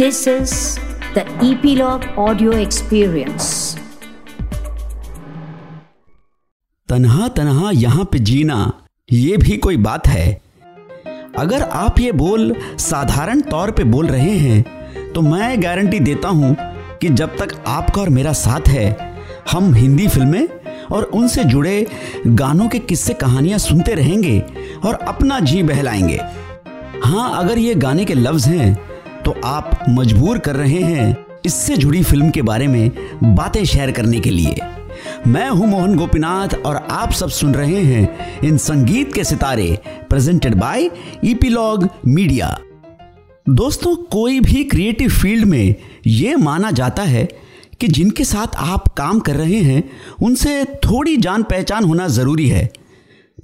This is the Epilogue Audio Experience. तनहा तनहा, यहाँ पे जीना, ये भी कोई बात है अगर आप ये बोल साधारण तौर पे बोल रहे हैं तो मैं गारंटी देता हूँ कि जब तक आपका और मेरा साथ है, हम हिंदी फ़िल्में और उनसे जुड़े गानों के किस्से कहानियाँ सुनते रहेंगे और अपना जी बहलाएँगे हाँ अगर ये गाने के लफ्ज हैं तो आप मजबूर कर रहे हैं इससे जुड़ी फ़िल्म के बारे में बातें शेयर करने के लिए। मैं हूँ मोहन गोपीनाथ और आप सब सुन रहे हैं इन संगीत के सितारे प्रेजेंटेड बाय ईपीलॉग मीडिया दोस्तों, कोई भी क्रिएटिव फ़ील्ड में यह माना जाता है कि जिनके साथ आप काम कर रहे हैं, उनसे थोड़ी जान पहचान होना ज़रूरी है,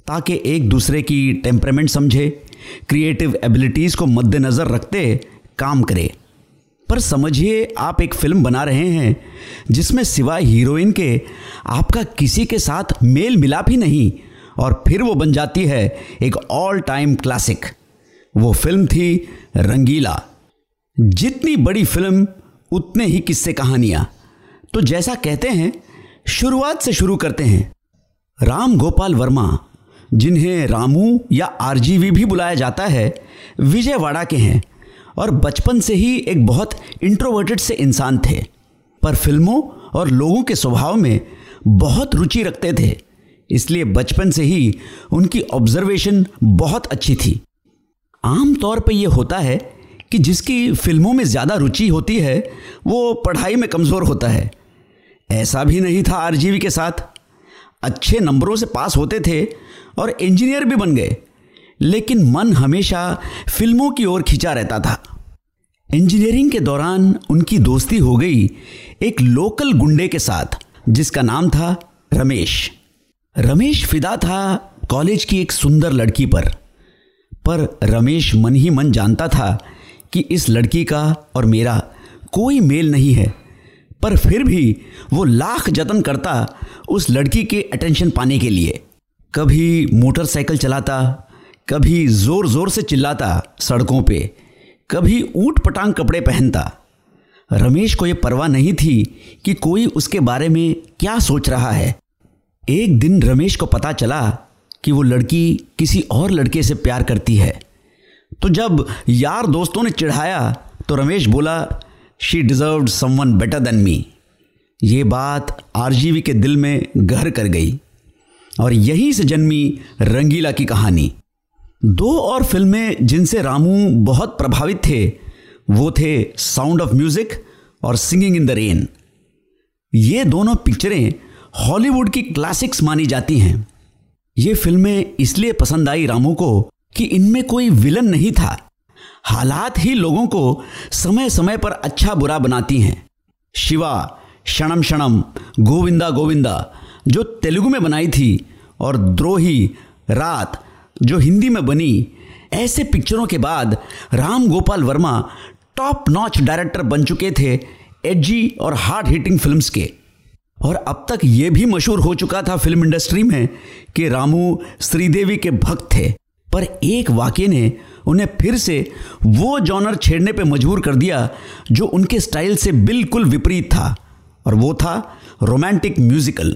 ताकि एक दूसरे की टेम्परामेंट समझे क्रिएटिव एबिलिटीज़ को मद्देनज़र रखते काम करे। पर समझिए, आप एक फ़िल्म बना रहे हैं, जिसमें सिवाय हीरोइन के आपका किसी के साथ मेल मिलाप ही नहीं, और फिर वो बन जाती है एक ऑल टाइम क्लासिक वो फ़िल्म थी रंगीला। जितनी बड़ी फ़िल्म, उतने ही किस्से कहानियाँ। तो जैसा कहते हैं, शुरुआत से शुरू करते हैं। राम गोपाल वर्मा, जिन्हें रामू या आरजीवी भी बुलाया जाता है, विजयवाड़ा के हैं। और बचपन से ही एक बहुत इंट्रोवर्टेड से इंसान थे। पर फ़िल्मों और लोगों के स्वभाव में बहुत रुचि रखते थे। इसलिए बचपन से ही उनकी ऑब्जर्वेशन बहुत अच्छी थी। आम तौर पर यह होता है कि जिसकी फ़िल्मों में ज़्यादा रुचि होती है, वो पढ़ाई में कमज़ोर होता है। ऐसा भी नहीं था आरजीवी के साथ। अच्छे नंबरों से पास होते थे और इंजीनियर भी बन गए। लेकिन मन हमेशा फ़िल्मों की ओर खिंचा रहता था। इंजीनियरिंग के दौरान उनकी दोस्ती हो गई एक लोकल गुंडे के साथ, जिसका नाम था रमेश। रमेश फिदा था कॉलेज की एक सुंदर लड़की पर। पर रमेश मन ही मन जानता था कि इस लड़की का और मेरा कोई मेल नहीं है। पर फिर भी वो लाख जतन करता उस लड़की के अटेंशन पाने के लिए। कभी मोटरसाइकिल चलाता कभी ज़ोर ज़ोर से चिल्लाता सड़कों पे, कभी ऊट पटांग कपड़े पहनता। रमेश को यह परवाह नहीं थी कि कोई उसके बारे में क्या सोच रहा है। एक दिन रमेश को पता चला कि वो लड़की किसी और लड़के से प्यार करती है। तो जब यार दोस्तों ने चिढ़ाया तो रमेश बोला she deserve someone better than me ये बात आरजीवी के दिल में घर कर गई। और यहीं से जन्मी रंगीला की कहानी। दो और फ़िल्में जिनसे रामू बहुत प्रभावित थे, वो थे साउंड ऑफ़ म्यूज़िक और सिंगिंग इन द रेन ये दोनों पिक्चरें हॉलीवुड की क्लासिक्स मानी जाती हैं। ये फ़िल्में इसलिए पसंद आई रामू को कि इनमें कोई विलन नहीं था। हालात ही लोगों को समय समय पर अच्छा बुरा बनाती हैं। शिवा क्षणम क्षणम गोविंदा गोविंदा, जो तेलुगु में बनाई थी, और द्रोही, रात जो हिंदी में बनी, ऐसे पिक्चरों के बाद Ram Gopal Varma top notch director बन चुके थे एजी और हार्ड हिटिंग फिल्म्स के। और अब तक ये भी मशहूर हो चुका था फ़िल्म इंडस्ट्री में कि रामू श्रीदेवी के भक्त थे। पर एक वाक्य ने उन्हें फिर से वो जॉनर छेड़ने पे मजबूर कर दिया जो उनके स्टाइल से बिल्कुल विपरीत था, और वो था रोमांटिक म्यूजिकल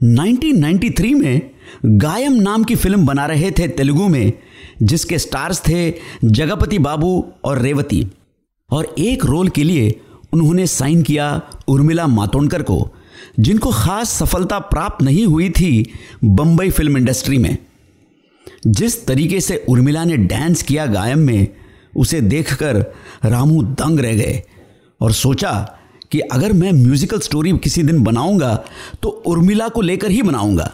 1993 में गायम नाम की फ़िल्म बना रहे थे तेलुगु में, जिसके स्टार्स थे जगपति बाबू और रेवती। और एक रोल के लिए उन्होंने साइन किया उर्मिला मातोंडकर को, जिनको खास सफलता प्राप्त नहीं हुई थी बम्बई फ़िल्म इंडस्ट्री में। जिस तरीके से उर्मिला ने डांस किया गायम में, उसे देखकर रामू दंग रह गए और सोचा कि अगर मैं म्यूजिकल स्टोरी किसी दिन बनाऊँगा तो उर्मिला को लेकर ही बनाऊँगा।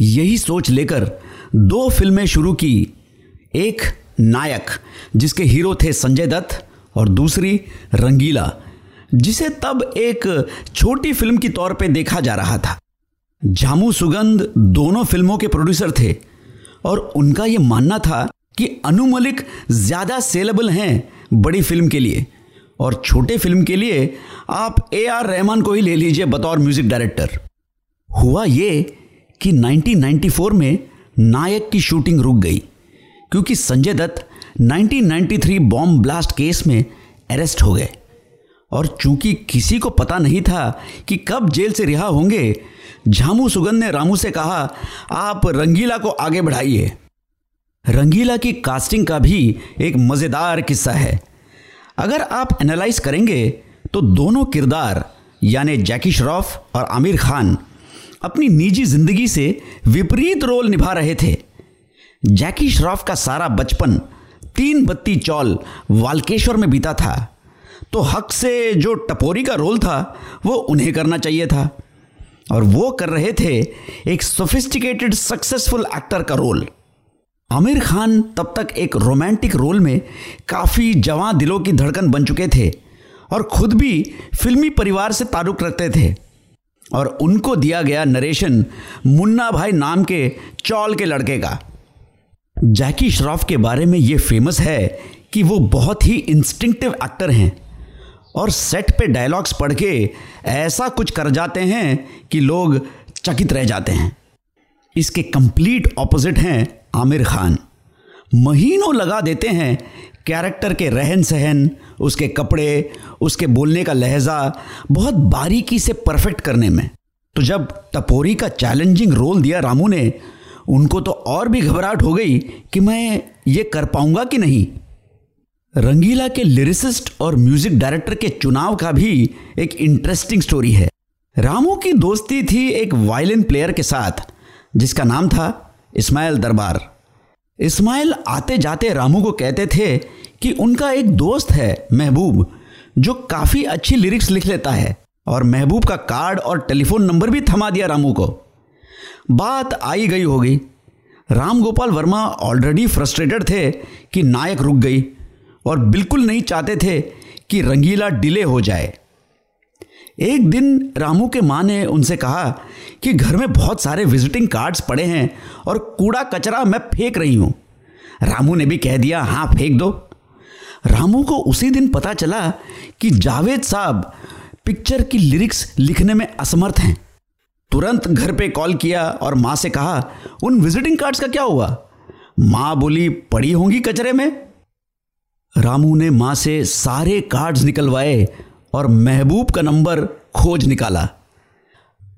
यही सोच लेकर दो फ़िल्में शुरू की। एक नायक, जिसके हीरो थे संजय दत्त, और दूसरी रंगीला, जिसे तब एक छोटी फ़िल्म की तौर पे देखा जा रहा था। जामू सुगंध दोनों फ़िल्मों के प्रोड्यूसर थे, और उनका यह मानना था कि अनु मलिक ज़्यादा सेलेबल हैं बड़ी फ़िल्म के लिए, और छोटे फ़िल्म के लिए आप ए आर रहमान को ही ले लीजिए बतौर म्यूज़िक डायरेक्टर। हुआ ये कि 1994 में नायक की शूटिंग रुक गई, क्योंकि Sanjay Dutt 1993 bomb blast case में अरेस्ट हो गए। और चूँकि किसी को पता नहीं था कि कब जेल से रिहा होंगे, झामू सुगंध ने रामू से कहा, आप रंगीला को आगे बढ़ाइए। रंगीला की कास्टिंग का भी एक मज़ेदार किस्सा है। अगर आप एनालाइज करेंगे तो दोनों किरदार, यानी जैकी श्रॉफ और आमिर खान अपनी निजी ज़िंदगी से विपरीत रोल निभा रहे थे। जैकी श्रॉफ का सारा बचपन तीन बत्ती चौल वालकेश्वर में बीता था। तो हक से जो टपोरी का रोल था, वो उन्हें करना चाहिए था। और वो कर रहे थे एक सोफिस्टिकेटेड सक्सेसफुल एक्टर का रोल। आमिर खान तब तक एक रोमांटिक रोल में काफ़ी जवां दिलों की धड़कन बन चुके थे और खुद भी फिल्मी परिवार से ताल्लुक रखते थे। और उनको दिया गया नरेशन मुन्ना भाई नाम के चौल के लड़के का। जैकी श्रॉफ के बारे में ये फ़ेमस है कि वो बहुत ही इंस्टिंक्टिव एक्टर हैं और सेट पे डायलॉग्स पढ़ के ऐसा कुछ कर जाते हैं कि लोग चकित रह जाते हैं। इसके कंप्लीट ऑपोजिट हैं आमिर खान। महीनों लगा देते हैं कैरेक्टर के रहन सहन, उसके कपड़े उसके बोलने का लहजा बहुत बारीकी से परफेक्ट करने में। तो जब टपोरी का चैलेंजिंग रोल दिया रामू ने, उनको तो और भी घबराहट हो गई कि मैं ये कर पाऊँगा कि नहीं। रंगीला के लिरिसिस्ट और म्यूज़िक डायरेक्टर के चुनाव का भी एक इंटरेस्टिंग स्टोरी है। रामू की दोस्ती थी एक वायलिन प्लेयर के साथ, जिसका नाम था इस्माइल दरबार। इस्माइल आते जाते रामू को कहते थे कि उनका एक दोस्त है महबूब जो काफ़ी अच्छी लिरिक्स लिख लेता है। और महबूब का कार्ड और टेलीफोन नंबर भी थमा दिया रामू को। बात आई गई होगी। राम गोपाल वर्मा ऑलरेडी फ्रस्ट्रेटेड थे कि नायक रुक गई और बिल्कुल नहीं चाहते थे कि रंगीला डिले हो जाए। एक दिन रामू के माँ ने उनसे कहा कि घर में बहुत सारे विजिटिंग कार्ड्स पड़े हैं और कूड़ा कचरा मैं फेंक रही हूँ। रामू ने भी कह दिया हाँ फेंक दो। रामू को उसी दिन पता चला कि जावेद साहब पिक्चर की लिरिक्स लिखने में असमर्थ हैं। तुरंत घर पे कॉल किया और माँ से कहा, उन विजिटिंग कार्ड्स का क्या हुआ? माँ बोली, पड़ी होंगी कचरे में। रामू ने माँ से सारे कार्ड्स निकलवाए और महबूब का नंबर खोज निकाला।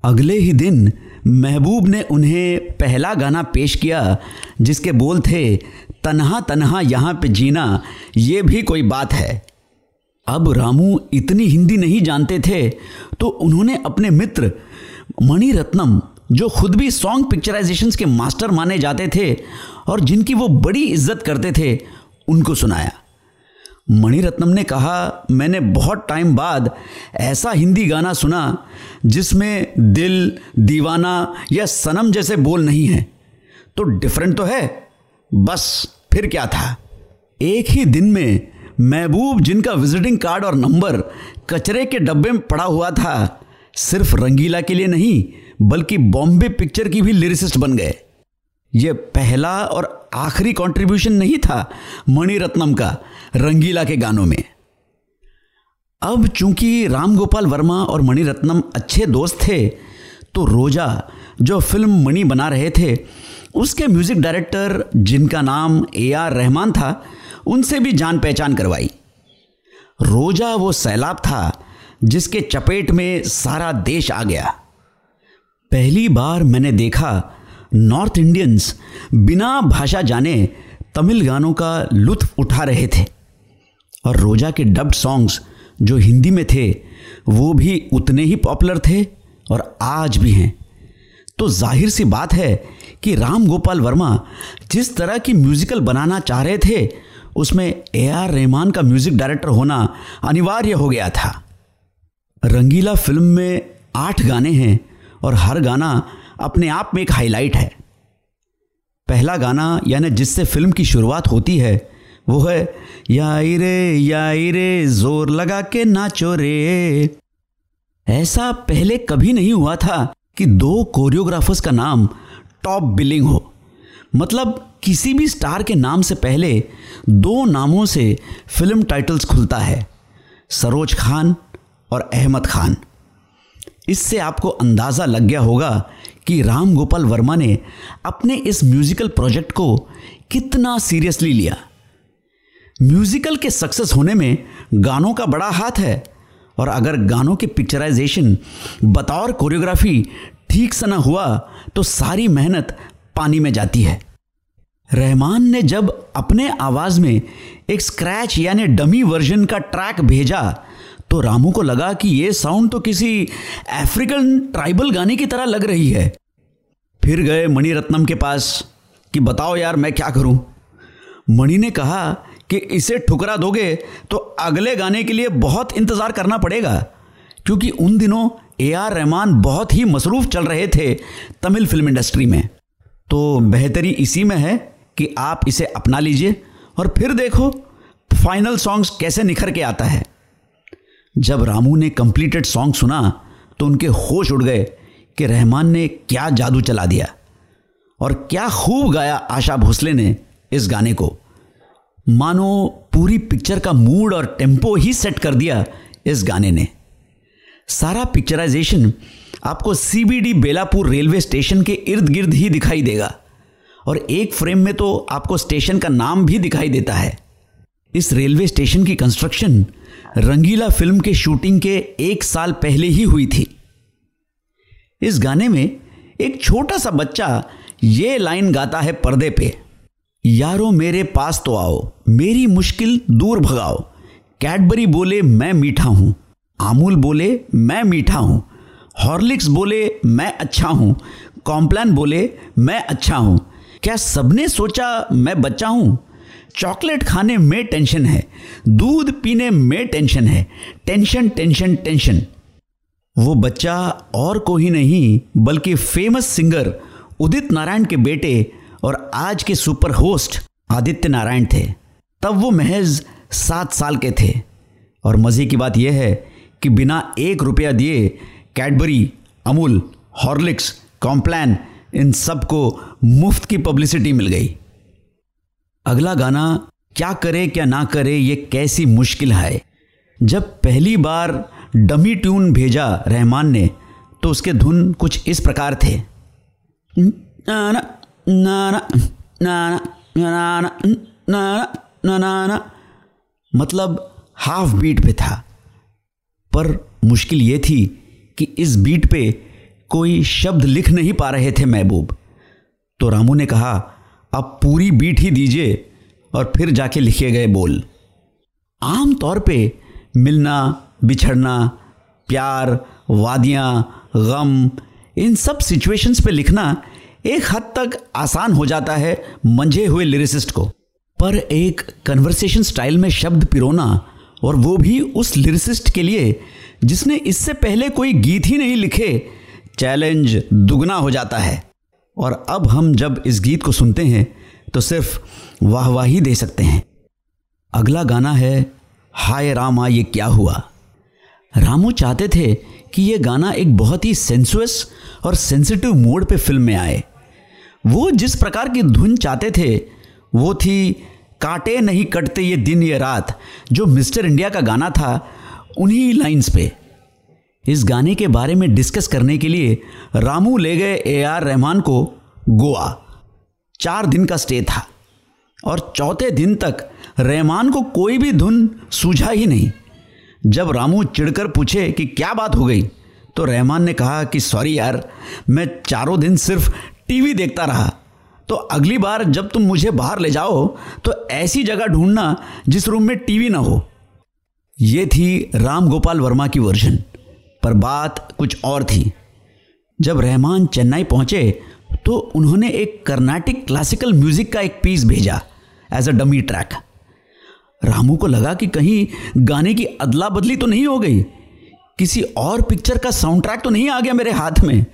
अगले ही दिन महबूब ने उन्हें पहला गाना पेश किया, जिसके बोल थे, तनहा तनहा यहाँ पे जीना, ये भी कोई बात है। अब रामू इतनी हिंदी नहीं जानते थे तो उन्होंने अपने मित्र मणि रत्नम जो खुद भी सॉन्ग पिक्चराइजेशन के मास्टर माने जाते थे, और जिनकी वो बड़ी इज़्ज़त करते थे, उनको सुनाया। मणिरत्नम ने कहा, मैंने बहुत टाइम बाद ऐसा हिंदी गाना सुना जिसमें दिल, दीवाना या सनम जैसे बोल नहीं है। तो डिफरेंट तो है, बस फिर क्या था? एक ही दिन में महबूब, जिनका विजिटिंग कार्ड और नंबर कचरे के डब्बे में पड़ा हुआ था, सिर्फ़ रंगीला के लिए नहीं, बल्कि बॉम्बे पिक्चर की भी लिरिसिस्ट बन गए। ये पहला और आखिरी कंट्रीब्यूशन नहीं था मणिरत्नम का रंगीला के गानों में। अब चूँकि राम गोपाल वर्मा और मणिरत्नम अच्छे दोस्त थे तो रोजा जो फ़िल्म मणि बना रहे थे, उसके म्यूज़िक डायरेक्टर जिनका नाम ए आर रहमान था, उनसे भी जान पहचान करवाई। रोजा वो सैलाब था जिसके चपेट में सारा देश आ गया। पहली बार मैंने देखा नॉर्थ इंडियंस बिना भाषा जाने तमिल गानों का लुत्फ उठा रहे थे। और रोजा के डब्ड सॉन्ग्स जो हिंदी में थे, वो भी उतने ही पॉपुलर थे और आज भी हैं। तो ज़ाहिर सी बात है कि राम गोपाल वर्मा जिस तरह की म्यूजिकल बनाना चाह रहे थे, उसमें ए आर रहमान का म्यूज़िक डायरेक्टर होना अनिवार्य हो गया था। रंगीला फ़िल्म में आठ गाने हैं और हर गाना अपने आप में एक हाईलाइट है। पहला गाना यानी जिससे फ़िल्म की शुरुआत होती है, वो है, याई रे याई रे, ज़ोर लगा के नाचो रे। ऐसा पहले कभी नहीं हुआ था कि दो कोरियोग्राफर्स का नाम टॉप बिलिंग हो। मतलब किसी भी स्टार के नाम से पहले दो नामों से फ़िल्म टाइटल्स खुलता है, सरोज खान और अहमद खान। इससे आपको अंदाज़ा लग गया होगा कि राम गोपाल वर्मा ने अपने इस म्यूजिकल प्रोजेक्ट को कितना सीरियसली लिया। म्यूजिकल के सक्सेस होने में गानों का बड़ा हाथ है और अगर गानों की पिक्चराइजेशन बतौर कोरियोग्राफी ठीक से ना हुआ तो सारी मेहनत पानी में जाती है। रहमान ने जब अपने आवाज़ में एक स्क्रैच यानी डमी वर्जन का ट्रैक भेजा तो रामू को लगा कि यह साउंड तो किसी अफ्रीकन ट्राइबल गाने की तरह लग रही है। फिर गए मणिरत्नम के पास कि बताओ यार मैं क्या करूँ? मणि ने कहा कि इसे ठुकरा दोगे तो अगले गाने के लिए बहुत इंतज़ार करना पड़ेगा, क्योंकि उन दिनों ए आर रहमान बहुत ही मसरूफ़ चल रहे थे तमिल फ़िल्म इंडस्ट्री में। तो बेहतरी इसी में है कि आप इसे अपना लीजिए और फिर देखो, फाइनल सॉन्ग्स कैसे निखर के आता है। जब रामू ने कंप्लीटेड सॉन्ग सुना तो उनके होश उड़ गए कि रहमान ने क्या जादू चला दिया। और क्या खूब गाया आशा भोसले ने इस गाने को। मानो पूरी पिक्चर का मूड और टेंपो ही सेट कर दिया इस गाने ने। सारा पिक्चराइजेशन आपको सीबीडी बेलापुर रेलवे स्टेशन के इर्द गिर्द ही दिखाई देगा। और एक फ्रेम में तो आपको स्टेशन का नाम भी दिखाई देता है। इस रेलवे स्टेशन की कंस्ट्रक्शन रंगीला फ़िल्म के शूटिंग के एक साल पहले ही हुई थी। इस गाने में एक छोटा सा बच्चा ये लाइन गाता है पर्दे पे, यारो मेरे पास तो आओ, मेरी मुश्किल दूर भगाओ, कैडबरी बोले मैं मीठा हूँ, आमूल बोले मैं मीठा हूँ, हॉर्लिक्स बोले मैं अच्छा हूँ, कॉम्प्लान बोले मैं अच्छा हूँ, क्या सबने सोचा मैं बच्चा हूँ? चॉकलेट खाने में टेंशन है, दूध पीने में टेंशन है, टेंशन टेंशन टेंशन। वो बच्चा और कोई नहीं, बल्कि फ़ेमस सिंगर उदित नारायण के बेटे और आज के सुपर होस्ट आदित्य नारायण थे। तब वो महज सात साल के थे। और मज़े की बात यह है कि बिना एक रुपया दिए कैडबरी अमूल हॉर्लिक्स कॉम्प्लान इन सबको मुफ़्त की पब्लिसिटी मिल गई। अगला गाना, क्या करे, क्या ना करे, ये कैसी मुश्किल है। जब पहली बार डमी ट्यून भेजा रहमान ने तो उसके धुन कुछ इस प्रकार थे। मतलब हाफ़ बीट पे था। पर मुश्किल ये थी कि इस बीट पे कोई शब्द लिख नहीं पा रहे थे महबूब। तो रामू ने कहा अब पूरी बीट ही दीजिए और फिर जाके लिखे गए बोल। आम तौर पे मिलना, बिछड़ना, प्यार, वादियाँ, गम, इन सब सिचुएशंस पे लिखना एक हद तक आसान हो जाता है मंझे हुए लिरिसिस्ट को। पर एक कन्वर्सेशन स्टाइल में शब्द पिरोना और वो भी उस लिरिसिस्ट के लिए जिसने इससे पहले कोई गीत ही नहीं लिखे चैलेंज दुगना हो जाता है। और अब हम जब इस गीत को सुनते हैं तो सिर्फ़ वाहवाही दे सकते हैं। अगला गाना है, हाय रामा, ये क्या हुआ? रामू चाहते थे कि ये गाना एक बहुत ही सेंसुअस और सेंसिटिव मोड पे फ़िल्म में आए। वो जिस प्रकार की धुन चाहते थे, वो थी, काटे नहीं कटते ये दिन ये रात जो मिस्टर इंडिया का गाना था, उन्हीं लाइंस पे। इस गाने के बारे में डिस्कस करने के लिए रामू ले गए ए आर रहमान को गोवा। चार दिन का स्टे था और चौथे दिन तक रहमान को कोई भी धुन सूझा ही नहीं। जब रामू चिढ़कर पूछे कि क्या बात हो गई तो रहमान ने कहा कि सॉरी यार, मैं चारों दिन सिर्फ़ टीवी देखता रहा। तो अगली बार जब तुम मुझे बाहर ले जाओ तो ऐसी जगह ढूंढना जिस रूम में टीवी ना हो। ये थी राम गोपाल वर्मा की वर्जन। पर बात कुछ और थी। जब रहमान चेन्नई पहुँचे तो उन्होंने एक कर्नाटिक क्लासिकल म्यूज़िक का एक पीस भेजा as a dummy track Ramu को लगा कि कहीं गाने की अदला बदली तो नहीं हो गई। किसी और पिक्चर का साउंड ट्रैक तो नहीं आ गया मेरे हाथ में।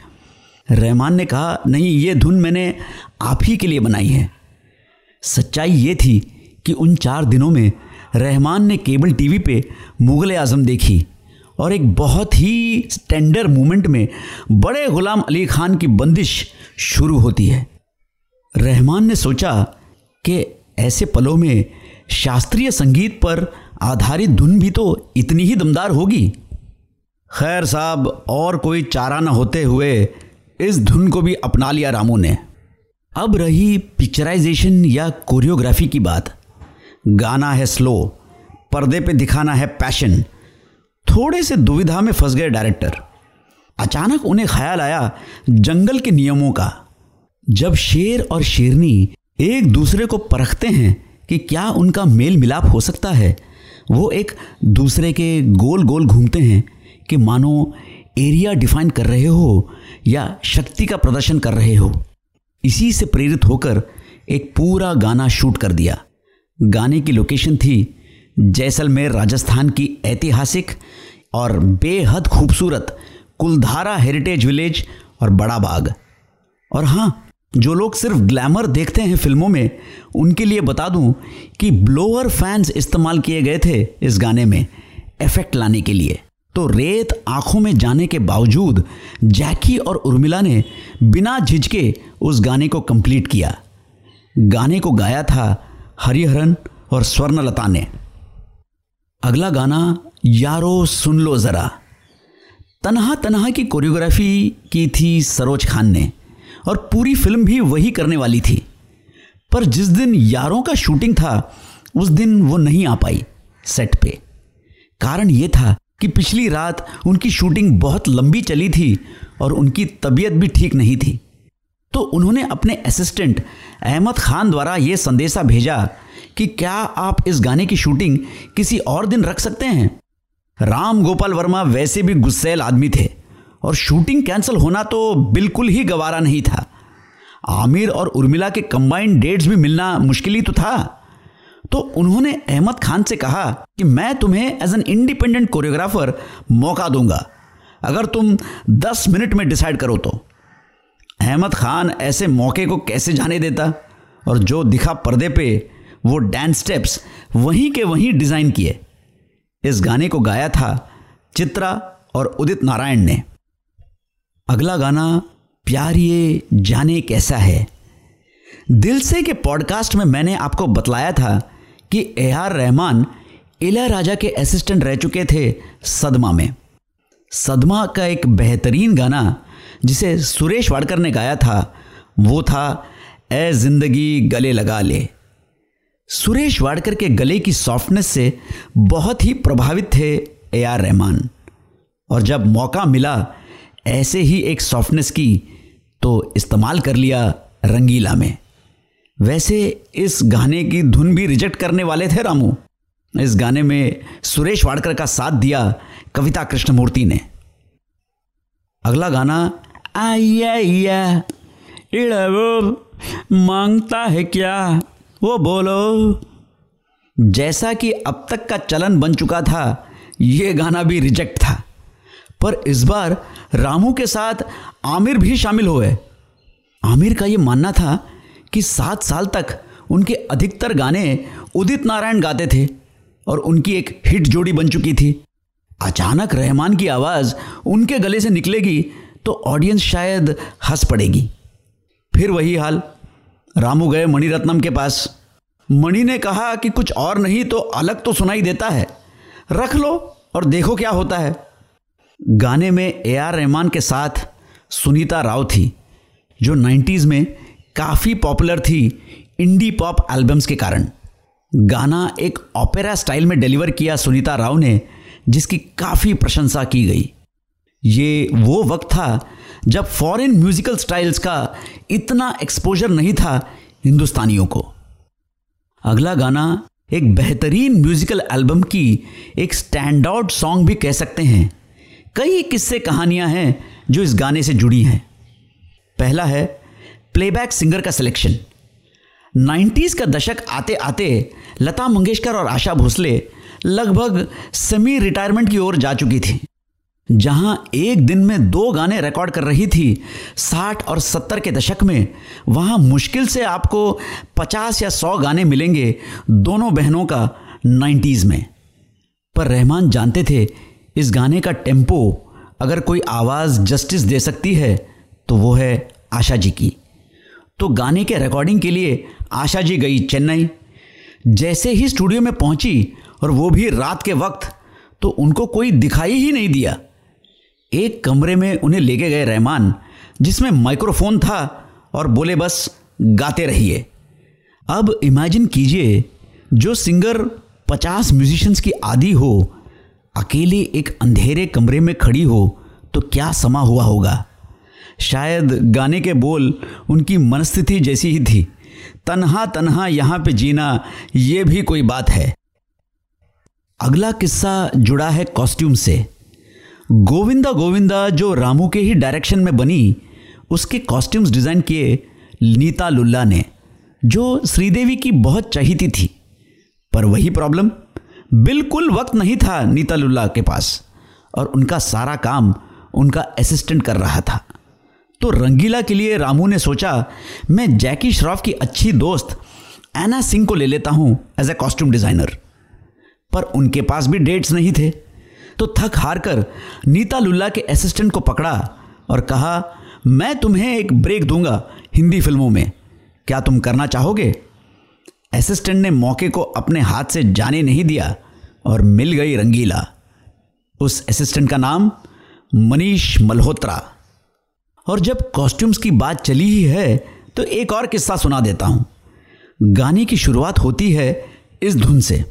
रहमान ने कहा, नहीं, ये धुन मैंने आप ही के लिए बनाई है। सच्चाई ये थी कि उन चार दिनों में रहमान ने केबल टीवी पे मुग़ल आज़म देखी। और एक बहुत ही टेंडर मोमेंट में बड़े गुलाम अली खान की बंदिश शुरू होती है। रहमान ने सोचा कि ऐसे पलों में शास्त्रीय संगीत पर आधारित धुन भी तो इतनी ही दमदार होगी। खैर साहब, और कोई चारा न होते हुए इस धुन को भी अपना लिया रामू ने। अब रही पिक्चराइजेशन या कोरियोग्राफी की बात। गाना है स्लो, पर्दे पे दिखाना है पैशन। थोड़े से दुविधा में फंस गए डायरेक्टर। अचानक उन्हें ख्याल आया जंगल के नियमों का। जब शेर और शेरनी एक दूसरे को परखते हैं कि क्या उनका मेल मिलाप हो सकता है, वो एक दूसरे के गोल गोल घूमते हैं कि मानो एरिया डिफाइन कर रहे हो या शक्ति का प्रदर्शन कर रहे हो। इसी से प्रेरित होकर एक पूरा गाना शूट कर दिया। गाने की लोकेशन थी जैसलमेर राजस्थान की ऐतिहासिक और बेहद खूबसूरत कुलधारा हेरिटेज विलेज और बड़ा बाग। और हाँ जो लोग सिर्फ़ ग्लैमर देखते हैं फ़िल्मों में, उनके लिए बता दूँ कि ब्लोअर फैंस इस्तेमाल किए गए थे इस गाने में इफ़ेक्ट लाने के लिए। तो रेत आँखों में जाने के बावजूद, जैकी और उर्मिला ने बिना झिझके उस गाने को कंप्लीट किया। गाने को गाया था हरिहरन और स्वर्णलता ने। अगला गाना, यारो सुन लो ज़रा। तनहा तनहा की कोरियोग्राफी की थी सरोज खान ने, और पूरी फ़िल्म भी वही करने वाली थी। पर जिस दिन यारों का शूटिंग था, उस दिन वो नहीं आ पाई सेट पे। कारण ये था कि पिछली रात उनकी शूटिंग बहुत लंबी चली थी और उनकी तबीयत भी ठीक नहीं थी। तो उन्होंने अपने असिस्टेंट अहमद खान द्वारा ये संदेशा भेजा कि क्या आप इस गाने की शूटिंग किसी और दिन रख सकते हैं? राम गोपाल वर्मा वैसे भी गुस्सेल आदमी थे और शूटिंग कैंसिल होना तो बिल्कुल ही गवारा नहीं था। आमिर और उर्मिला के कंबाइंड डेट्स भी मिलना मुश्किल ही तो था। तो उन्होंने अहमद खान से कहा कि मैं तुम्हें एज एन इंडिपेंडेंट कोरियोग्राफर मौका दूँगा, अगर तुम 10 मिनट में डिसाइड करो तो। अहमद खान ऐसे मौके को कैसे जाने देता? और जो दिखा पर्दे पे वो डांस स्टेप्स वहीं के वहीं डिज़ाइन किए। इस गाने को गाया था चित्रा और उदित नारायण ने। अगला गाना, प्यार ये जाने कैसा है? दिल से के पॉडकास्ट में मैंने आपको बतलाया था कि ए आर रहमान, इला राजा के असिस्टेंट रह चुके थे सदमा में। सदमा का एक बेहतरीन गाना, जिसे सुरेश वाडकर ने गाया था, वो था ए ज़िंदगी गले लगा ले। सुरेश वाडकर के गले की सॉफ्टनेस से बहुत ही प्रभावित थे ए आर रहमान। और जब मौका मिला ऐसे ही एक सॉफ्टनेस की तो इस्तेमाल कर लिया रंगीला में। वैसे इस गाने की धुन भी रिजेक्ट करने वाले थे रामू। इस गाने में सुरेश वाडकर का साथ दिया कविता कृष्णमूर्ति ने। अगला गाना आइया वो माँगता है क्या? वो बोलो, जैसा कि अब तक का चलन बन चुका था, ये गाना भी रिजेक्ट था। पर इस बार रामू के साथ आमिर भी शामिल हुए। आमिर का ये मानना था कि सात साल तक उनके अधिकतर गाने उदित नारायण गाते थे और उनकी एक हिट जोड़ी बन चुकी थी। अचानक रहमान की आवाज़ उनके गले से निकलेगी तो ऑडियंस शायद हंस पड़ेगी। फिर वही हाल। रामू गए मणिरत्नम के पास। मणि ने कहा कि कुछ और नहीं तो अलग तो सुनाई देता है। रख लो और देखो क्या होता है। गाने में ए आर रहमान के साथ सुनीता राव थी, जो 90s में काफ़ी पॉपुलर थी इंडी पॉप एल्बम्स के कारण। गाना एक ओपेरा स्टाइल में डिलीवर किया सुनीता राव ने, जिसकी काफ़ी प्रशंसा की गई। ये वो वक्त था जब फॉरेन म्यूजिकल स्टाइल्स का इतना एक्सपोजर नहीं था हिंदुस्तानियों को। अगला गाना एक बेहतरीन म्यूजिकल एल्बम की एक स्टैंड आउट सॉन्ग भी कह सकते हैं। कई किस्से कहानियाँ हैं जो इस गाने से जुड़ी हैं। पहला है प्लेबैक सिंगर का सिलेक्शन 90s का दशक आते आते लता मंगेशकर और आशा भोसले लगभग सेमी रिटायरमेंट की ओर जा चुकी थी। जहाँ एक दिन में दो गाने रिकॉर्ड कर रही थी, साठ और सत्तर के दशक में। वहाँ मुश्किल से आपको पचास या सौ गाने मिलेंगे दोनों बहनों का नाइन्टीज़ में। पर रहमान जानते थे, इस गाने का टेंपो अगर कोई आवाज़ जस्टिस दे सकती है तो वो है आशा जी की। तो गाने के रिकॉर्डिंग के लिए आशा जी गई चेन्नई। जैसे ही स्टूडियो में पहुँची और वो भी रात के वक्त तो उनको कोई दिखाई ही नहीं दिया। एक कमरे में उन्हें लेके गए रहमान, जिसमें माइक्रोफोन था और बोले, बस, गाते रहिए। अब इमेजिन कीजिए, जो सिंगर पचास म्यूजिशंस की आदि हो, अकेले एक अंधेरे कमरे में खड़ी हो तो क्या समा हुआ होगा? शायद गाने के बोल उनकी मनस्थिति जैसी ही थी। तन्हा तन्हा यहाँ पे जीना, ये भी कोई बात है। अगला किस्सा जुड़ा है कॉस्ट्यूम से। गोविंदा गोविंदा जो रामू के ही डायरेक्शन में बनी, उसके कॉस्ट्यूम्स डिज़ाइन किए नीता लुल्ला ने, जो श्रीदेवी की बहुत चाहती थी। पर वही प्रॉब्लम बिल्कुल वक्त नहीं था नीता लुल्ला के पास, और उनका सारा काम उनका असिस्टेंट कर रहा था। तो रंगीला के लिए रामू ने सोचा, मैं जैकी श्रॉफ की अच्छी दोस्त एना सिंह को ले लेता हूँ एज ए कॉस्ट्यूम डिज़ाइनर पर उनके पास भी डेट्स नहीं थे। तो थक हार कर नीता लुल्ला के असिस्टेंट को पकड़ा और कहा, मैं तुम्हें एक ब्रेक दूँगा हिंदी फ़िल्मों में। क्या तुम करना चाहोगे? असिस्टेंट ने मौके को अपने हाथ से जाने नहीं दिया और मिल गई रंगीला। उस असिस्टेंट का नाम मनीष मल्होत्रा। और जब कॉस्ट्यूम्स की बात चली ही है तो एक और किस्सा सुना देता हूँ। गाने की शुरुआत होती है इस धुन से।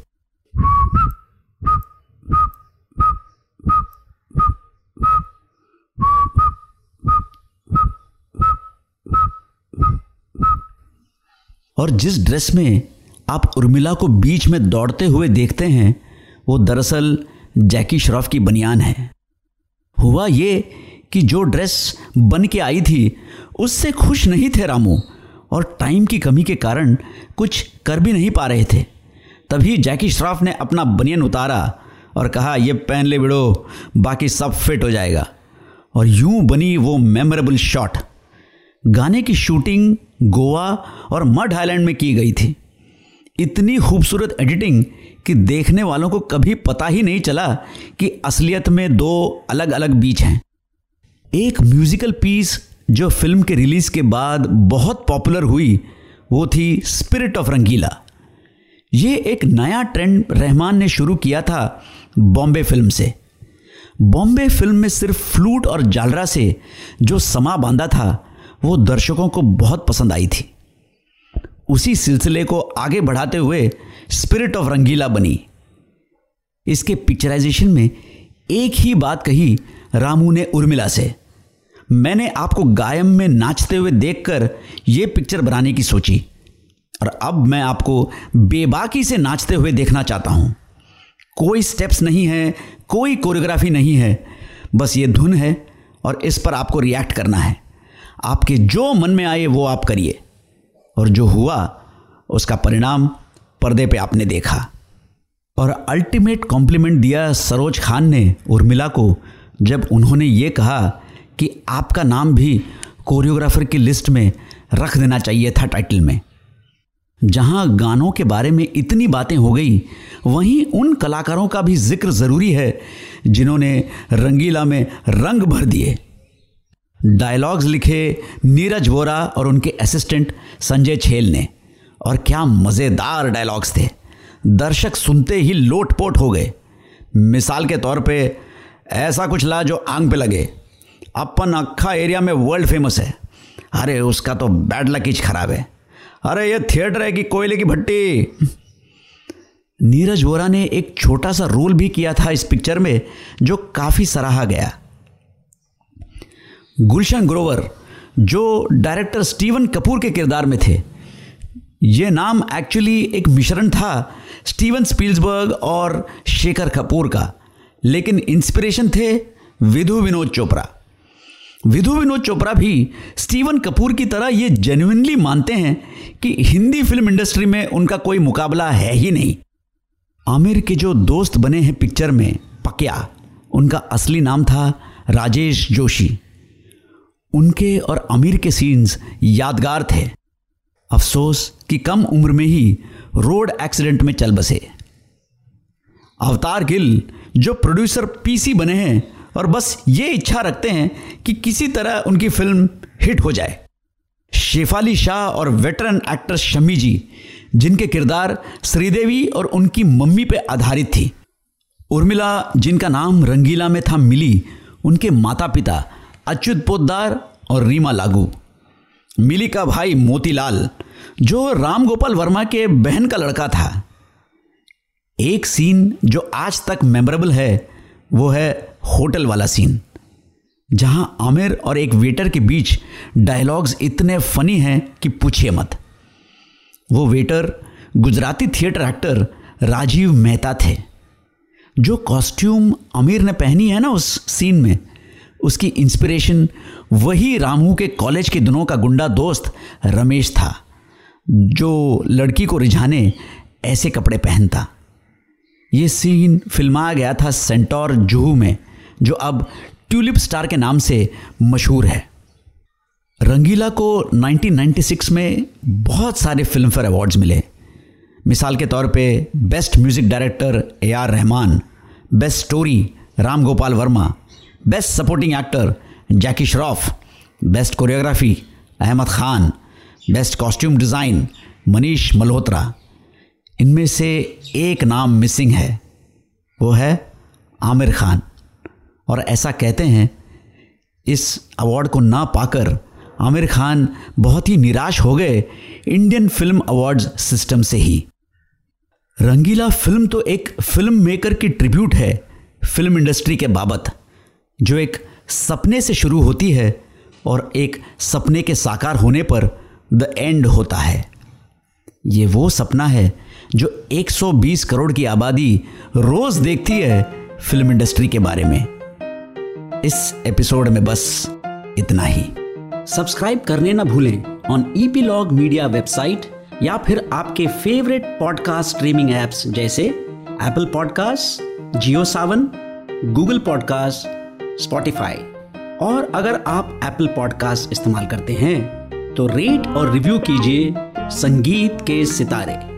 और जिस ड्रेस में आप उर्मिला को बीच में दौड़ते हुए देखते हैं, वो दरअसल जैकी श्रॉफ की बनियान है। हुआ ये कि जो ड्रेस बन के आई थी, उससे खुश नहीं थे रामू और टाइम की कमी के कारण कुछ कर भी नहीं पा रहे थे। तभी जैकी श्रॉफ ने अपना बनियन उतारा और कहा, ये पहन ले बिड़ो, बाकी सब फिट हो जाएगा। और यूँ बनी वो मेमोरेबल शॉट गाने की शूटिंग गोवा और मड आइलैंड में की गई थी। इतनी खूबसूरत एडिटिंग कि देखने वालों को कभी पता ही नहीं चला कि असलियत में दो अलग अलग बीच हैं। एक म्यूजिकल पीस जो फ़िल्म के रिलीज़ के बाद बहुत पॉपुलर हुई, वो थी स्पिरिट ऑफ़ रंगीला। ये एक नया ट्रेंड रहमान ने शुरू किया था बॉम्बे फ़िल्म से। बॉम्बे फ़िल्म में सिर्फ़ फ्लूट और जालरा से जो समा बांधा था वो दर्शकों को बहुत पसंद आई थी। उसी सिलसिले को आगे बढ़ाते हुए स्पिरिट ऑफ़ रंगीला बनी। इसके पिक्चराइजेशन में एक ही बात कही रामू ने उर्मिला से। मैंने आपको गायम में नाचते हुए देखकर यह पिक्चर बनाने की सोची। और अब मैं आपको बेबाकी से नाचते हुए देखना चाहता हूँ। कोई स्टेप्स नहीं है, कोई कोरियोग्राफी नहीं है, बस ये धुन है और इस पर आपको रिएक्ट करना है। आपके जो मन में आए, वो आप करिए। और जो हुआ, उसका परिणाम पर्दे पे आपने देखा। और अल्टीमेट कॉम्प्लीमेंट दिया सरोज खान ने, उर्मिला को, जब उन्होंने ये कहा कि आपका नाम भी कोरियोग्राफर की लिस्ट में रख देना चाहिए था टाइटल में। जहाँ गानों के बारे में इतनी बातें हो गई, वहीं उन कलाकारों का भी ज़िक्र ज़रूरी है, जिन्होंने रंगीला में रंग भर दिए। डायलॉग्स लिखे नीरज वोरा और उनके असिस्टेंट संजय छेल ने। और क्या मज़ेदार डायलॉग्स थे। दर्शक सुनते ही लोटपोट हो गए। मिसाल के तौर पे ऐसा कुछ ला जो आंग पे लगे। अपन अक्खा एरिया में वर्ल्ड फ़ेमस है। अरे उसका तो बैड लकीज खराब है। अरे ये थिएटर है कि कोयले की भट्टी। नीरज वोरा ने एक छोटा सा रोल भी किया था इस पिक्चर में, जो काफ़ी सराहा गया। गुलशन ग्रोवर, जो डायरेक्टर स्टीवन कपूर के किरदार में थे। ये नाम एक्चुअली एक मिश्रण था स्टीवन स्पील्सबर्ग और शेखर कपूर का। लेकिन इंस्पिरेशन थे विधु विनोद चोपड़ा। विधु विनोद चोपड़ा भी स्टीवन कपूर की तरह ये जेन्युइनली मानते हैं कि हिंदी फ़िल्म इंडस्ट्री में उनका कोई मुकाबला है ही नहीं। आमिर के जो दोस्त बने हैं पिक्चर में, पकिया, उनका असली नाम था राजेश जोशी। उनके और अमीर के सीन्स यादगार थे। अफसोस कि कम उम्र में ही रोड एक्सीडेंट में चल बसे। अवतार गिल, जो प्रोड्यूसर पीसी बने हैं और बस ये इच्छा रखते हैं कि किसी तरह उनकी फ़िल्म हिट हो जाए। शेफाली शाह और वेटरन एक्टर शमी जी, जिनके किरदार श्रीदेवी और उनकी मम्मी पे आधारित थी। उर्मिला, जिनका नाम रंगीला में था मिली, उनके माता पिता अच्युत पोद्दार और रीमा लागू। मिली का भाई मोतीलाल, जो राम गोपाल वर्मा के बहन का लड़का था। एक सीन जो आज तक मेमोरेबल है, वो है होटल वाला सीन, जहाँ आमिर और एक वेटर के बीच डायलॉग्स इतने फनी हैं कि पूछिए मत। वो waiter Gujarati theatre actor Rajeev Mehta थे, जो कॉस्ट्यूम आमिर ने पहनी है ना उस सीन में उसकी इंस्पिरेशन वही रामू के कॉलेज के दिनों का गुंडा दोस्त रमेश था, जो लड़की को रिझाने ऐसे कपड़े पहनता। ये सीन फिल्माया गया था सेंटोर जुहू में, जो अब ट्यूलिप स्टार के नाम से मशहूर है। रंगीला को 1996 में बहुत सारे फ़िल्म फेयर अवार्ड्स मिले। मिसाल के तौर पे best music director A R Rahman best story Ram Gopal Varma best supporting actor Jackie Shroff best choreography Ahmed Khan best costume design Manish Malhotra इनमें से एक नाम मिसिंग है। वो है आमिर खान। और ऐसा कहते हैं, इस अवार्ड को ना पाकर आमिर खान बहुत ही निराश हो गए इंडियन फ़िल्म अवार्ड्स सिस्टम से ही। रंगीला फ़िल्म तो एक फ़िल्म मेकर की ट्रिब्यूट है फ़िल्म इंडस्ट्री के बाबत। जो एक सपने से शुरू होती है और एक सपने के साकार होने पर द एंड होता है। ये वो सपना है जो 120 करोड़ की आबादी रोज देखती है फ़िल्म इंडस्ट्री के बारे में। इस एपिसोड में बस इतना ही। सब्सक्राइब करने ना भूलें ऑन ईपीलॉग मीडिया वेबसाइट या फिर आपके फेवरेट पॉडकास्ट स्ट्रीमिंग एप्स जैसे Apple podcast Jio Saavn Google podcast Spotify और अगर आप एप्पल पॉडकास्ट इस्तेमाल करते हैं तो रेट और रिव्यू कीजिए संगीत के सितारे।